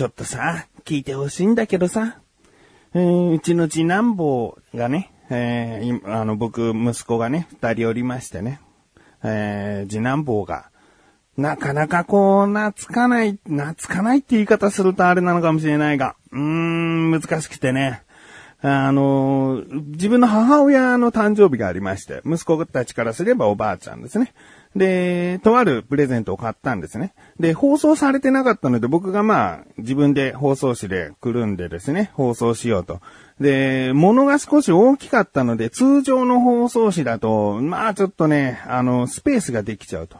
ちょっとさ、聞いてほしいんだけどさ、えーうちの次男坊がね、えーあの、僕、息子がね、二人おりましてね、えー次男坊が、なかなかこう、懐かない、懐かないって言い方するとあれなのかもしれないが、うーん、難しくてね。あの、自分の母親の誕生日がありまして、息子たちからすればおばあちゃんですね。で、とあるプレゼントを買ったんですね。で、放送されてなかったので、僕がまあ、自分で放送紙でくるんでですね、放送しようと。で、物が少し大きかったので、通常の放送紙だと、まあちょっとね、あの、スペースができちゃうと。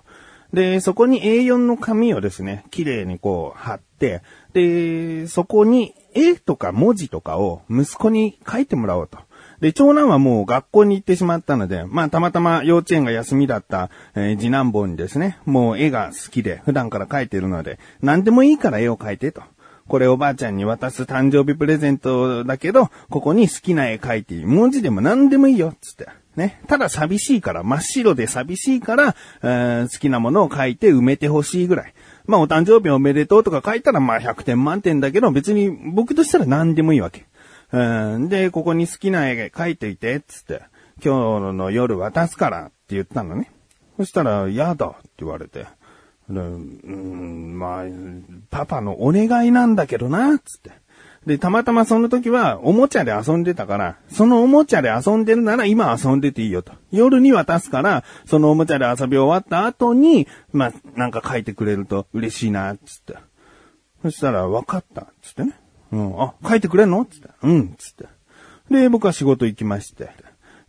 で、そこに A4 の紙をですね、綺麗にこう貼って、で、そこに絵とか文字とかを息子に書いてもらおうと。で、長男はもう学校に行ってしまったので、まあたまたま幼稚園が休みだった、えー次男坊にですね、もう絵が好きで普段から描いてるので、何でもいいから絵を描いてと。これおばあちゃんに渡す誕生日プレゼントだけど、ここに好きな絵描いていい。文字でも何でもいいよ、つって。ね。ただ寂しいから、真っ白で寂しいから、えー好きなものを書いて埋めてほしいぐらい。まあ、お誕生日おめでとうとか書いたら、まあ、100点満点だけど、別に僕としたら何でもいいわけ。うんで、ここに好きな絵描いていて、つって。今日の夜渡すからって言ったのね。そしたら、やだって言われて。うん、まあ、パパのお願いなんだけどな、つって。で、たまたまその時はおもちゃで遊んでたから、そのおもちゃで遊んでるなら今遊んでていいよと。夜に渡すから、そのおもちゃで遊び終わった後に、まあ、なんか書いてくれると嬉しいな、つって。そしたら、分かった、つってね。うん、あ、書いてくれんの？つって。うん、つって。で、僕は仕事行きまして。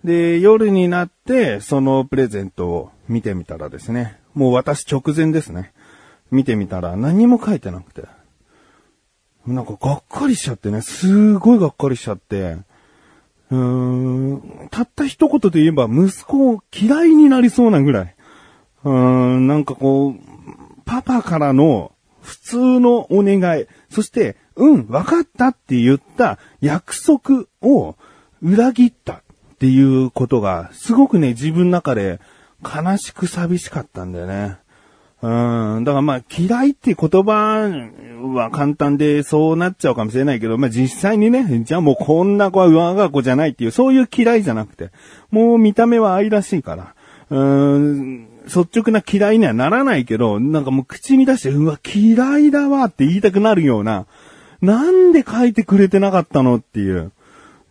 で、夜になって、そのプレゼントを見てみたらですね、もう私直前ですね。見てみたら何も書いてなくて。なんかがっかりしちゃってね、すごいがっかりしちゃって、うーん、たった一言で言えば息子を嫌いになりそうなぐらい。うーん、なんかこう、パパからの普通のお願い、そして、うん、わかったって言った約束を裏切ったっていうことが、すごくね、自分の中で悲しく寂しかったんだよね。うん。だからまあ、嫌いって言葉は簡単でそうなっちゃうかもしれないけど、まあ実際にね、じゃあもうこんな子は我が子じゃないっていう、そういう嫌いじゃなくて、もう見た目は愛らしいから、うん、率直な嫌いにはならないけど、なんかもう口に出して、うわ、嫌いだわって言いたくなるような、なんで書いてくれてなかったのっていう。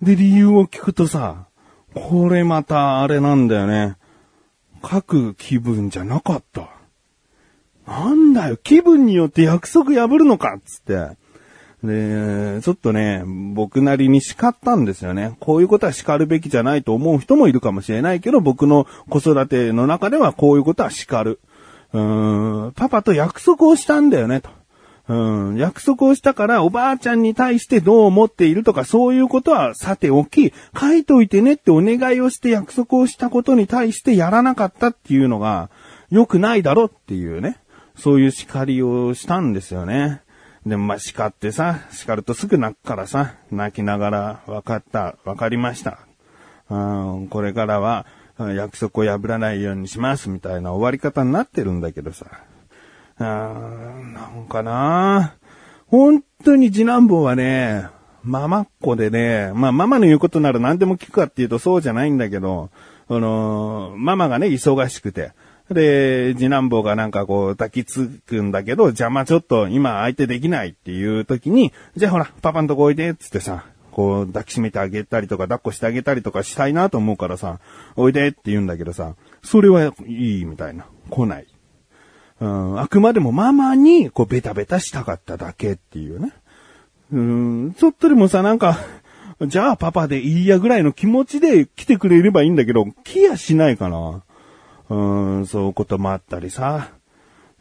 で、理由を聞くとさ、これまたあれなんだよね。書く気分じゃなかった。なんだよ、気分によって約束破るのかっつって。で、ちょっとね、僕なりに叱ったんですよね。こういうことは叱るべきじゃないと思う人もいるかもしれないけど、僕の子育ての中ではこういうことは叱る。うーん、パパと約束をしたんだよね、と。うん、約束をしたからおばあちゃんに対してどう思っているとかそういうことはさておき、書いといてねってお願いをして約束をしたことに対してやらなかったっていうのが良くないだろっていうね。そういう叱りをしたんですよね。でもまあ叱ってさ、叱るとすぐ泣くからさ、泣きながら分かった、分かりました。うん、これからは約束を破らないようにしますみたいな終わり方になってるんだけどさ。うーん、なんかな本当に次男坊はね、ママっ子でね、まあママの言うことなら何でも聞くかっていうとそうじゃないんだけど、あのーママがね、忙しくて。で、次男坊がなんかこう抱きつくんだけど、邪魔ちょっと今相手できないっていう時に、じゃあほら、パパんとこおいで、っつってさ、こう抱きしめてあげたりとか抱っこしてあげたりとかしたいなと思うからさ、おいでって言うんだけどさ、それはいいみたいな。来ない。うん、あくまでもママに、こう、ベタベタしたかっただけっていうね。うん、ちょっとでもさ、なんか、じゃあパパでいいやぐらいの気持ちで来てくれればいいんだけど、来やしないかな。うん、そういうこともあったりさ。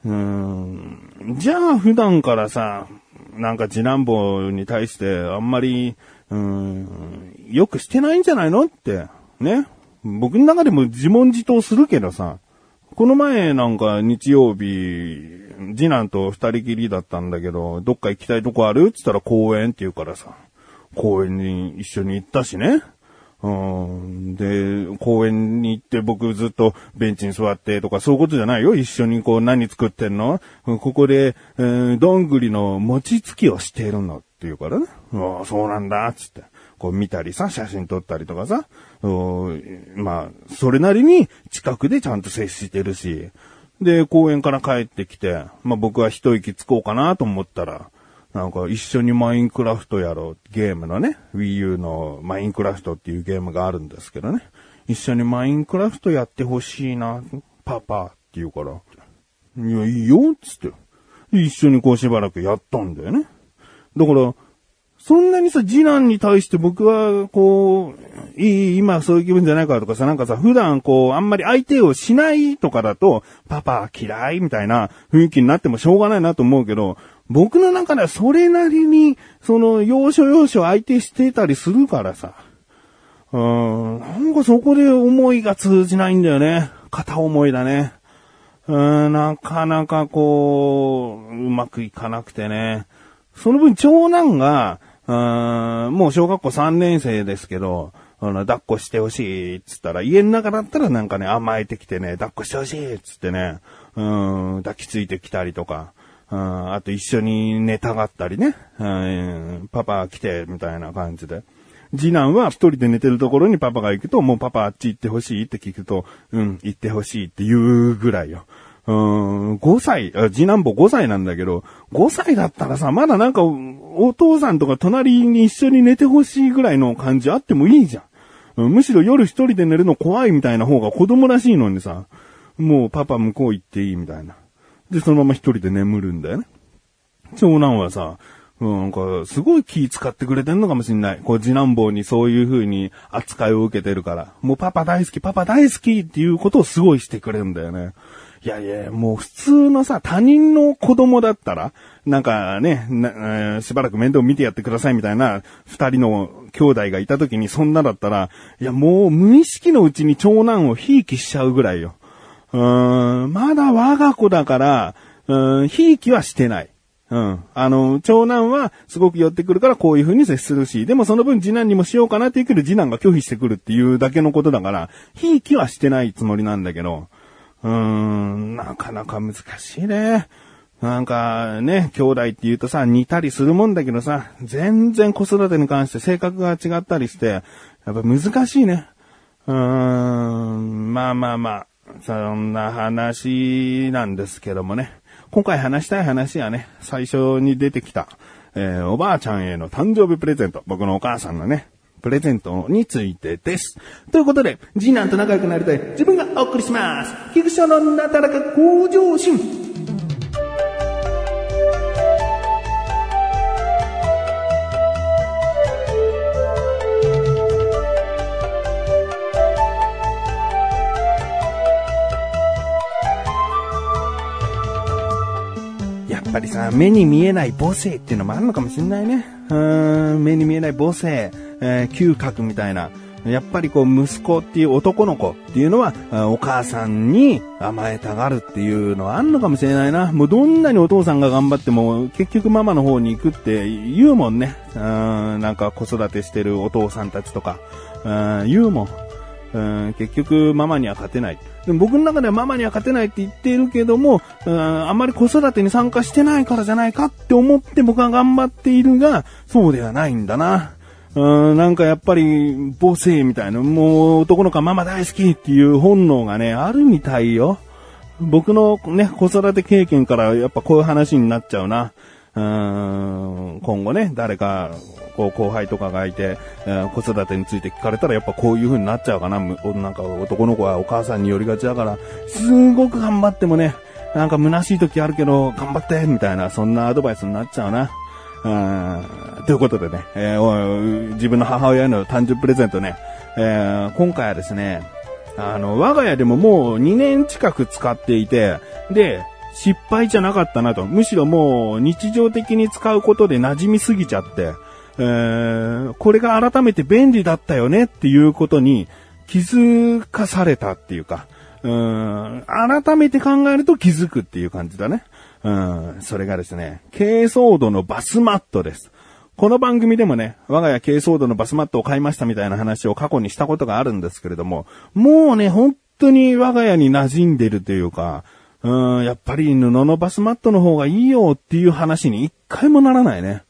うん、じゃあ普段からさ、なんか次男坊に対してあんまり、うん、よくしてないんじゃないのって、ね。僕の中でも自問自答するけどさ、この前なんか日曜日、次男と二人きりだったんだけど、どっか行きたいとこある？って言ったら公園って言うからさ、公園に一緒に行ったしね。うん。で、公園に行って僕ずっとベンチに座ってとかそういうことじゃないよ。一緒にこう何作ってんの？ここで、えー、どんぐりの餅つきをしているのって言うからね。ああ、そうなんだ、つって。こう見たりさ、写真撮ったりとかさ。まあ、それなりに近くでちゃんと接してるし。で、公園から帰ってきて、まあ僕は一息つこうかなと思ったら、なんか一緒にマインクラフトやろう。ゲームのね、Wii U のマインクラフトっていうゲームがあるんですけどね。一緒にマインクラフトやってほしいな、パパって言うから。いや、いいよ、つって。一緒にこうしばらくやったんだよね。だから、そんなにさ、次男に対して僕は、こう、いい、今そういう気分じゃないからとかさ、なんかさ、普段こう、あんまり相手をしないとかだと、パパ嫌いみたいな雰囲気になってもしょうがないなと思うけど、僕の中ではそれなりに、その、要所要所相手してたりするからさ。うん、なんかそこで思いが通じないんだよね。片思いだね。うん、なかなかこう、うまくいかなくてね。その分長男が、うん、もう小学校3年生ですけど、あの、抱っこしてほしいっつったら、家の中だったらなんかね、甘えてきてね、抱っこしてほしいっつってね、うん、抱きついてきたりとか、うん、あと一緒に寝たがったりね、うん、パパ来て、みたいな感じで。次男は一人で寝てるところにパパが行くと、もうパパあっち行ってほしいって聞くと、うん、行ってほしいって言うぐらいよ。うん、5歳、次男坊5歳なんだけど、5歳だったらさ、まだなんか、お父さんとか隣に一緒に寝てほしいぐらいの感じあってもいいじゃん。むしろ夜一人で寝るの怖いみたいな方が子供らしいのにさ、もうパパ向こう行っていいみたいな。で、そのまま一人で眠るんだよね。長男はさ、なんか、すごい気使ってくれてんのかもしんない。こう、次男坊にそういう風に扱いを受けてるから。もうパパ大好き、パパ大好きっていうことをすごいしてくれるんだよね。いやいや、もう普通のさ、他人の子供だったら、なんかね、なしばらく面倒見てやってくださいみたいな二人の兄弟がいた時にそんなだったら、いやもう無意識のうちに長男をひいきしちゃうぐらいよ。うーん、まだ我が子だから、うん、ひいきはしてない。うん。あの、長男はすごく寄ってくるからこういう風に接するし、でもその分次男にもしようかなって言うけど次男が拒否してくるっていうだけのことだから、ひいきはしてないつもりなんだけど、うーん、なかなか難しいね。なんかね、兄弟って言うとさ、似たりするもんだけどさ、全然子育てに関して性格が違ったりして、やっぱ難しいね。うーん、まあまあまあ、そんな話なんですけどもね。今回話したい話はね、最初に出てきた、えー、おばあちゃんへの誕生日プレゼント。僕のお母さんのね、プレゼントについてです。ということで、次男と仲良くなりたい自分がお送りします。菊池のなだらか向上心。っぱりさ、目に見えない母性っていうのもあるのかもしれないね。うーん、目に見えない母性。えー、嗅覚みたいな。やっぱりこう息子っていう男の子っていうのはお母さんに甘えたがるっていうのはあんのかもしれないな。もうどんなにお父さんが頑張っても結局ママの方に行くって言うもんね。うんなんか子育てしてるお父さんたちとか。うん言うもん。うん結局ママには勝てない。でも僕の中ではママには勝てないって言っているけども、うんあんまり子育てに参加してないからじゃないかって思って僕は頑張っているが、そうではないんだな。うん、なんかやっぱり母性みたいな、もう男の子はママ大好きっていう本能がね、あるみたいよ。僕のね、子育て経験からやっぱこういう話になっちゃうな。うん、今後ね、誰か、こう後輩とかがいて、子育てについて聞かれたらやっぱこういう風になっちゃうかな。なんか男の子はお母さんに寄りがちだから、すごく頑張ってもね、なんか虚しい時あるけど、頑張って、みたいな、そんなアドバイスになっちゃうな。うんということでね、えー、自分の母親への誕生日プレゼントね、えー、今回はですね、あの、我が家でももう2年近く使っていて、で、失敗じゃなかったなと。むしろもう日常的に使うことで馴染みすぎちゃって、えー、これが改めて便利だったよねっていうことに気づかされたっていうか、うん、改めて考えると気づくっていう感じだね。うん、それがですね、軽装度のバスマットです。この番組でもね、我が家軽装度のバスマットを買いましたみたいな話を過去にしたことがあるんですけれども、もうね、本当に我が家に馴染んでるというか、うん、やっぱり布のバスマットの方がいいよっていう話に一回もならないね。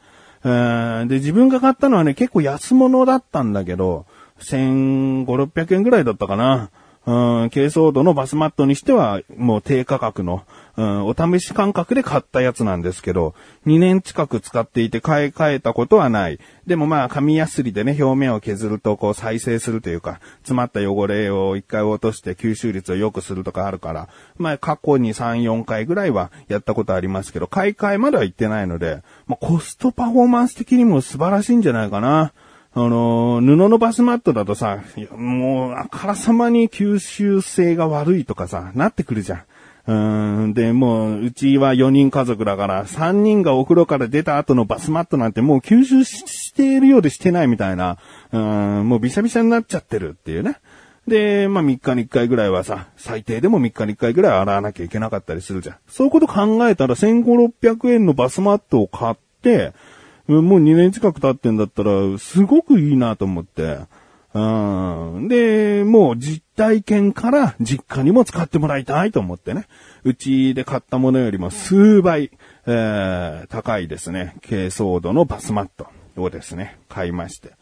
で、自分が買ったのはね、結構安物だったんだけど、1500、600円ぐらいだったかな。うん、軽装度のバスマットにしては、もう低価格の、うん、お試し感覚で買ったやつなんですけど、2年近く使っていて買い替えたことはない。でもまあ、紙やすりでね、表面を削るとこう再生するというか、詰まった汚れを一回落として吸収率を良くするとかあるから、まあ、過去に3、4回ぐらいはやったことありますけど、買い替えまでは行ってないので、まあ、コストパフォーマンス的にも素晴らしいんじゃないかな。あの、布のバスマットだとさ、もう、あからさまに吸収性が悪いとかさ、なってくるじゃん。うん、で、もう、うちは4人家族だから、3人がお風呂から出た後のバスマットなんてもう吸収しているようでしてないみたいな、うん、もうびしゃびしゃになっちゃってるっていうね。で、まあ3日に1回ぐらいはさ、最低でも3日に1回ぐらい洗わなきゃいけなかったりするじゃん。そういうこと考えたら1500、600円のバスマットを買って、もう2年近く経ってんだったら、すごくいいなと思って。うん。で、もう実体験から実家にも使ってもらいたいと思ってね。うちで買ったものよりも数倍、えー、高いですね。軽装度のバスマットをですね、買いまして。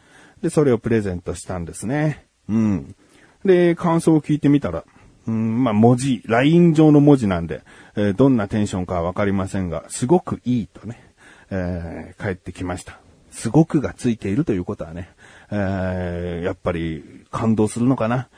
で、それをプレゼントしたんですね。うん。で、感想を聞いてみたら、うん、まあ、文字、ライン上の文字なんで、えーどんなテンションかはわかりませんが、すごくいいとね、えー帰ってきました。すごくがついているということはね、えーやっぱり感動するのかな。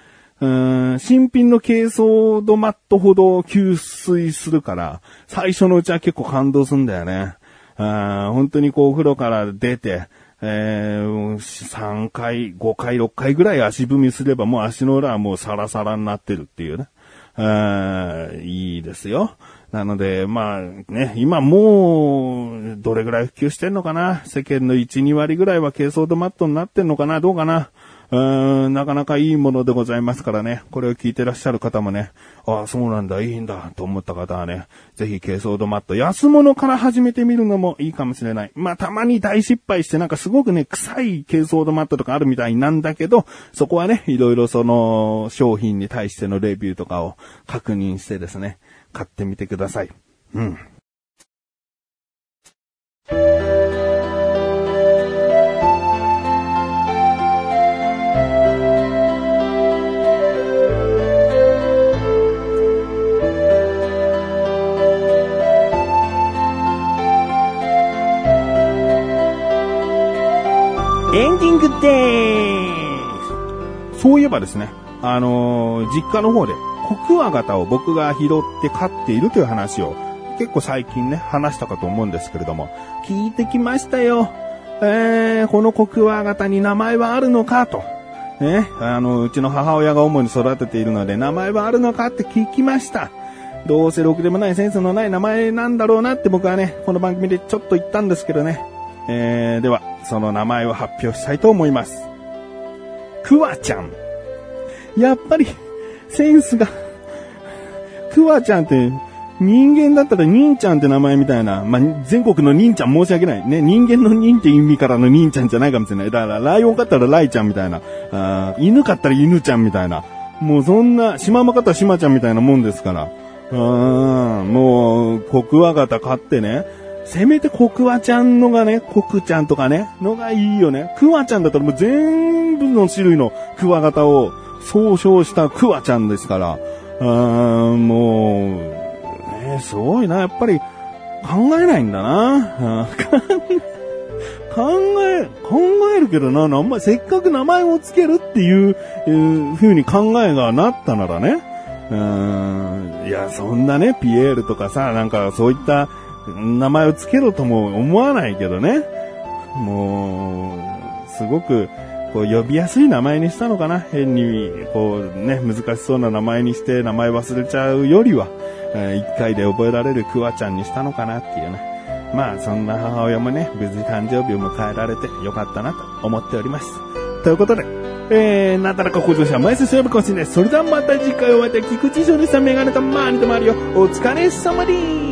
うん新品の軽装ドマットほど吸水するから、最初のうちは結構感動するんだよね。あ本当にこうお風呂から出て、えー、3回、5回、6回ぐらい足踏みすればもう足の裏はもうサラサラになってるっていうね。あいいですよ。なので、まあね、今もう、どれぐらい普及してんのかな？世間の1、2割ぐらいは軽装ドマットになってんのかな？どうかな？うーん、なかなかいいものでございますからね。これを聞いてらっしゃる方もね、ああ、そうなんだ、いいんだ、と思った方はね、ぜひ軽装ドマット、安物から始めてみるのもいいかもしれない。まあ、たまに大失敗して、なんかすごくね、臭い軽装ドマットとかあるみたいなんだけど、そこはね、いろいろその、商品に対してのレビューとかを確認してですね、買ってみてください。うん。エンディングでーすそういえばですね、あのー実家の方で、ココクワガタを僕が拾って飼っているという話を、結構最近ね、話したかと思うんですけれども、聞いてきましたよ。えー、このコクワガタに名前はあるのかと。ね、あの、うちの母親が主に育てているので、名前はあるのかって聞きました。どうせろくでもないセンスのない名前なんだろうなって僕はね、この番組でちょっと言ったんですけどね。えー、では、その名前を発表したいと思います。クワちゃん。やっぱり、センスが、クワちゃんって、人間だったらニンちゃんって名前みたいな、まあ、全国のニンちゃん申し訳ない。ね、人間のニンって意味からのニンちゃんじゃないかもしれない。だから、ライオン飼ったらライちゃんみたいな、あ犬飼ったら犬ちゃんみたいな。もうそんな、シマウマ飼ったらシマちゃんみたいなもんですから。うーん、もう、コクワガタ飼ってね、せめてコクワちゃんのがね、コクちゃんとかね、のがいいよね。クワちゃんだったらもう全部の種類のクワガタを総称したクワちゃんですから。うーん、もう、ね、すごいな。やっぱり考えないんだな。考え、考えるけどな、名前、せっかく名前をつけるっていう、えー風に考えがなったならね。うーん、いや、そんなね、ピエールとかさ、なんかそういった名前をつけろとも思わないけどね。もう、すごく、こう、呼びやすい名前にしたのかな？変に、こう、ね、難しそうな名前にして名前忘れちゃうよりは、えー一回で覚えられるクワちゃんにしたのかなっていうね。まあ、そんな母親もね、無事誕生日を迎えられてよかったなと思っております。ということで、えー、なだらか向上者、毎週水曜日更新です。それではまた次回お会いでき、菊池勝利さん、メガネとマーニとマリオ、お疲れ様です。